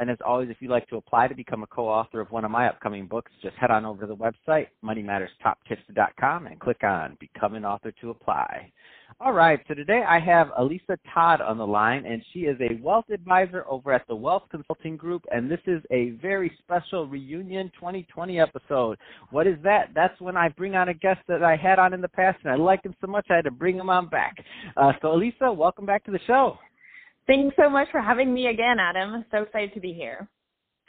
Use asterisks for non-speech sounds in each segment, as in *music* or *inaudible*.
And as always, if you'd like to apply to become a co-author of one of my upcoming books, just head on over to the website, moneymatterstoptips.com, and click on Become an Author to apply. All right, so today I have Elisa Todd on the line, and she is a wealth advisor over at the Wealth Consulting Group, and this is a very special reunion 2020 episode. What is that? That's when I bring on a guest that I had on in the past, and I liked him so much I had to bring him on back. Uh, so, Elisa, welcome back to the show. Thanks so much for having me again, Adam. So excited to be here.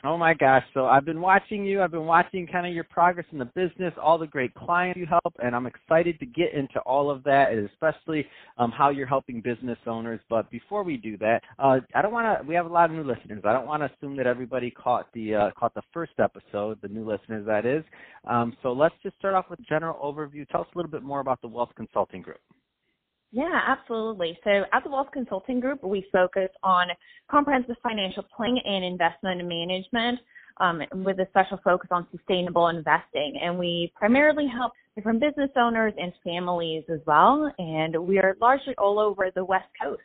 Oh my gosh. So I've been watching you. I've been watching kind of your progress in the business, all the great clients you help, and I'm excited to get into all of that, and especially um, how you're helping business owners. But before we do that, uh, I don't want to. We have a lot of new listeners. I don't want to assume that everybody caught the uh, caught the first episode, the new listeners that is. Um, so let's just start off with a general overview. Tell us a little bit more about the Wealth Consulting Group. Yeah, absolutely. So at the Wealth Consulting Group, we focus on comprehensive financial planning and investment management um, with a special focus on sustainable investing. And we primarily help different business owners and families as well. And we are largely all over the West Coast.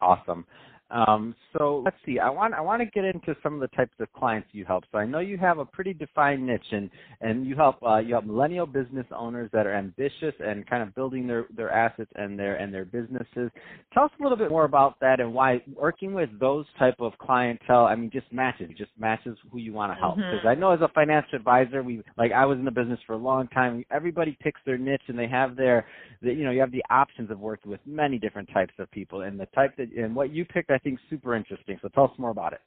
Awesome. Um, so let's see. I want I want to get into some of the types of clients you help. So I know you have a pretty defined niche, and and you help uh, you help millennial business owners that are ambitious and kind of building their their assets and their and their businesses. Tell us a little bit more about that and why working with those type of clientele. I mean, just matches just matches who you want to help. Because mm-hmm. I know as a financial advisor, we like I was in the business for a long time. Everybody picks their niche, and they have their, the, you know, you have the options of working with many different types of people, and the type that and what you picked, I think super interesting. So tell us more about it.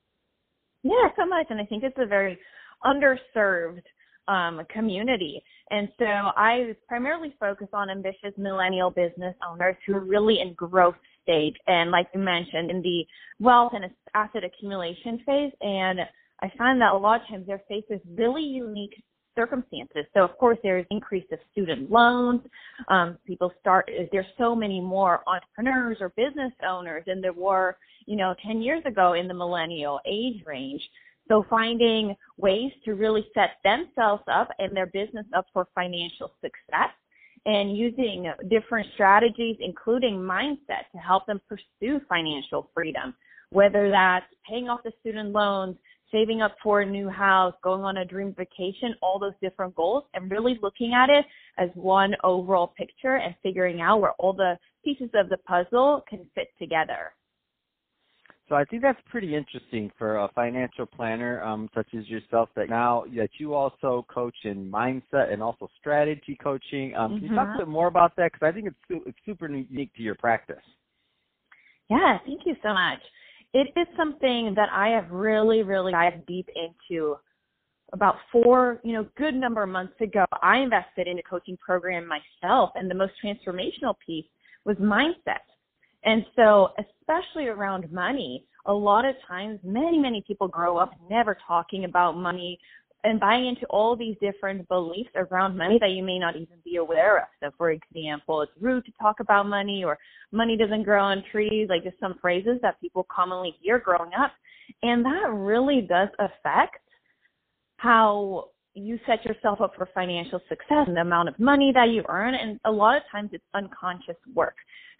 Yeah, so much, and I think it's a very underserved um, community. And so I primarily focus on ambitious millennial business owners who are really in growth stage and, like you mentioned, in the wealth and asset accumulation phase. And I find that a lot of times they're faced with really unique circumstances. So of course there's increase of student loans. Um, people start, there's so many more entrepreneurs or business owners than there were, you know, 10 years ago in the millennial age range. So finding ways to really set themselves up and their business up for financial success and using different strategies, including mindset to help them pursue financial freedom, whether that's paying off the student loans, saving up for a new house, going on a dream vacation, all those different goals, and really looking at it as one overall picture and figuring out where all the pieces of the puzzle can fit together. So I think that's pretty interesting for a financial planner um, such as yourself that now that you also coach in mindset and also strategy coaching. Um, mm-hmm. Can you talk a mm-hmm. bit more about that? Because I think it's, it's super unique to your practice. Yeah, thank you so much it is something that I have really, really dived deep into about four, you know, good number of months ago. I invested in a coaching program myself, and the most transformational piece was mindset. And so, especially around money, a lot of times, many, many people grow up never talking about money and buying into all these different beliefs around money that you may not even be aware of. So, for example, it's rude to talk about money, or money doesn't grow on trees, like just some phrases that people commonly hear growing up. And that really does affect how you set yourself up for financial success and the amount of money that you earn. And a lot of times it's unconscious work.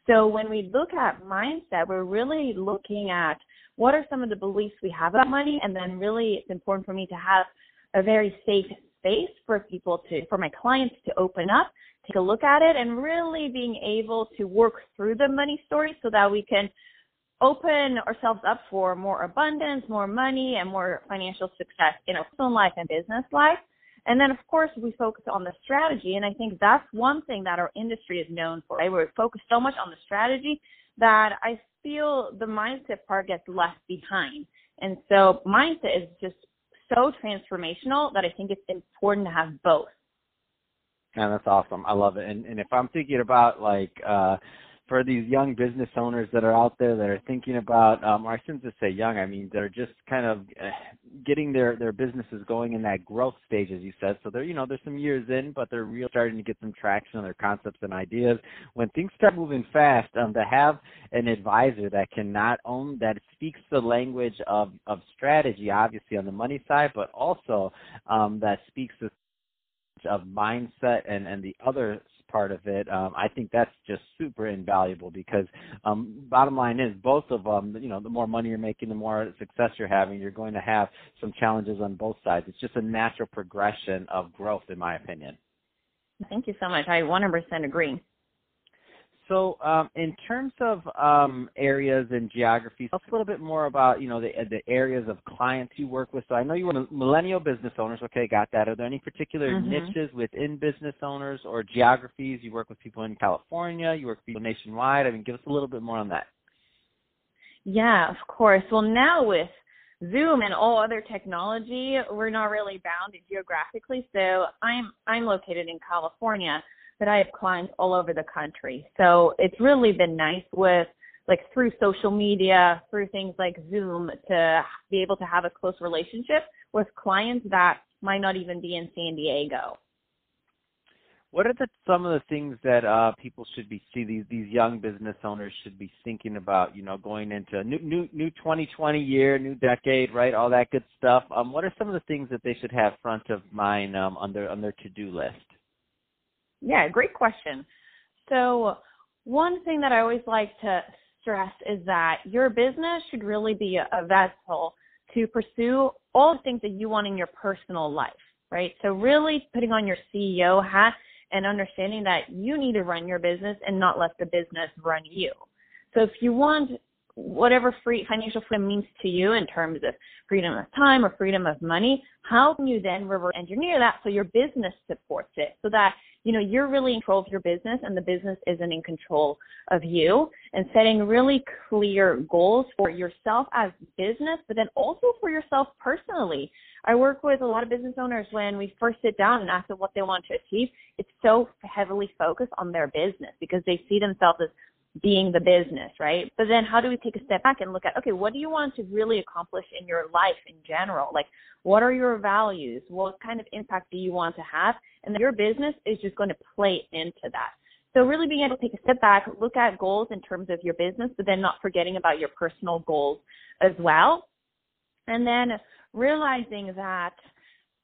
So when we look at mindset, we're really looking at what are some of the beliefs we have about money, and then really it's important for me to have a very safe space for people to, for my clients to open up, take a look at it, and really being able to work through the money story so that we can open ourselves up for more abundance, more money, and more financial success in our personal life and business life. And then, of course, we focus on the strategy. And I think that's one thing that our industry is known for. Right? We're focused so much on the strategy that I feel the mindset part gets left behind. And so mindset is just so transformational that I think it's important to have both. Yeah, that's awesome. I love it. And and if I'm thinking about like uh for these young business owners that are out there that are thinking about, um, or I shouldn't just say young, I mean they're just kind of uh, getting their their businesses going in that growth stage, as you said. So they're you know there's some years in, but they're real starting to get some traction on their concepts and ideas. When things start moving fast, um, to have an advisor that can not own that speaks the language of of strategy, obviously on the money side, but also um, that speaks the of mindset and and the other part of it, um, I think that's just super invaluable because um, bottom line is both of them. You know, the more money you're making, the more success you're having. You're going to have some challenges on both sides. It's just a natural progression of growth, in my opinion. Thank you so much. I 100% agree. So, um, in terms of um, areas and geographies, tell us a little bit more about you know the the areas of clients you work with. So, I know you were millennial business owners. Okay, got that. Are there any particular mm-hmm. niches within business owners or geographies? You work with people in California. You work with people nationwide. I mean, give us a little bit more on that. Yeah, of course. Well, now with Zoom and all other technology, we're not really bounded geographically. So, I'm I'm located in California that I have clients all over the country. So it's really been nice with like through social media, through things like Zoom to be able to have a close relationship with clients that might not even be in San Diego. What are the, some of the things that uh, people should be see these these young business owners should be thinking about? You know, going into new new new 2020 year, new decade, right? All that good stuff. Um, what are some of the things that they should have front of mind um, on their on their to do list? Yeah, great question. So, one thing that I always like to stress is that your business should really be a, vessel to pursue all the things that you want in your personal life, right? So, really putting on your CEO hat and understanding that you need to run your business and not let the business run you. So, if you want whatever free financial freedom means to you in terms of freedom of time or freedom of money, how can you then reverse engineer that so your business supports it so that you know you're really in control of your business and the business isn't in control of you. And setting really clear goals for yourself as business but then also for yourself personally. I work with a lot of business owners when we first sit down and ask them what they want to achieve. It's so heavily focused on their business because they see themselves as being the business, right? But then how do we take a step back and look at, okay, what do you want to really accomplish in your life in general? Like, what are your values? What kind of impact do you want to have? And your business is just going to play into that. So really being able to take a step back, look at goals in terms of your business, but then not forgetting about your personal goals as well. And then realizing that,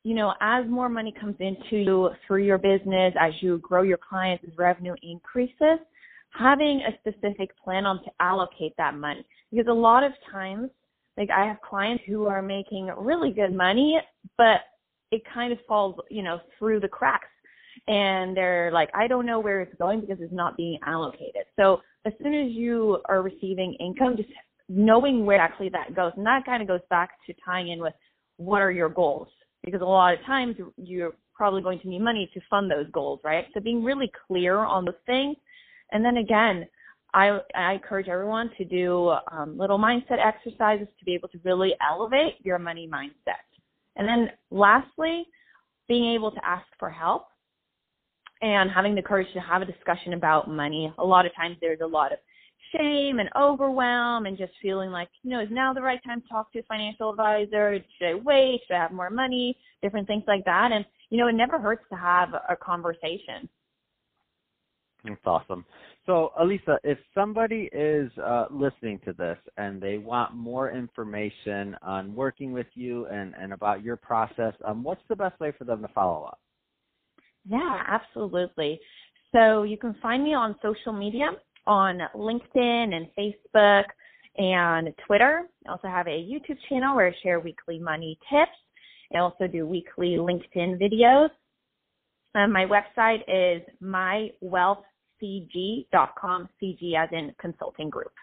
you know, as more money comes into you through your business, as you grow your clients, as revenue increases, having a specific plan on to allocate that money. Because a lot of times, like I have clients who are making really good money, but it kind of falls, you know, through the cracks. And they're like, I don't know where it's going because it's not being allocated. So as soon as you are receiving income, just knowing where actually that goes. And that kind of goes back to tying in with what are your goals? Because a lot of times you're probably going to need money to fund those goals, right? So being really clear on those things and then again, I, I encourage everyone to do um, little mindset exercises to be able to really elevate your money mindset. And then lastly, being able to ask for help and having the courage to have a discussion about money. A lot of times there's a lot of shame and overwhelm and just feeling like, you know, is now the right time to talk to a financial advisor? Should I wait? Should I have more money? Different things like that. And, you know, it never hurts to have a conversation. That's awesome. So, Elisa, if somebody is uh, listening to this and they want more information on working with you and, and about your process, um, what's the best way for them to follow up? Yeah, absolutely. So, you can find me on social media on LinkedIn and Facebook and Twitter. I also have a YouTube channel where I share weekly money tips. I also do weekly LinkedIn videos. Um, my website is mywealth cg.com, CG as in consulting group.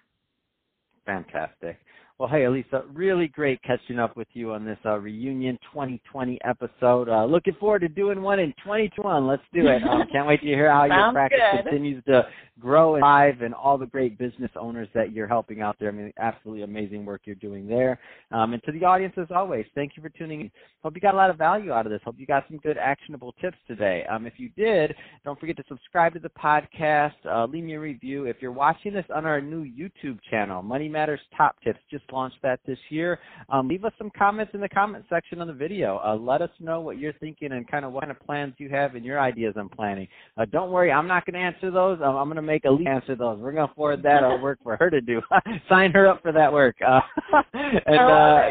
Fantastic. Well, hey, Elisa, really great catching up with you on this uh, reunion 2020 episode. Uh, looking forward to doing one in 2021. Let's do it. Um, *laughs* can't wait to hear how your practice good. continues to grow and thrive and all the great business owners that you're helping out there. I mean, absolutely amazing work you're doing there. Um, and to the audience, as always, thank you for tuning in. Hope you got a lot of value out of this. Hope you got some good actionable tips today. Um, if you did, don't forget to subscribe to the podcast, uh, leave me a review. If you're watching this on our new YouTube channel, Money Matters Top Tips, just launched that this year. Um, leave us some comments in the comment section on the video. Uh, let us know what you're thinking and kind of what kind of plans you have and your ideas on planning. Uh, don't worry, I'm not going to answer those. Um, I'm going to make Elise answer those. We're going to forward that uh, work for her to do. *laughs* Sign her up for that work. Uh, *laughs* and, uh,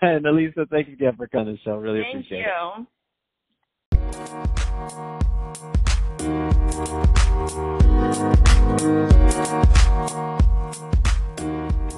*laughs* and Elisa, thank you again for coming to the show. Really thank appreciate you. it. Thank you.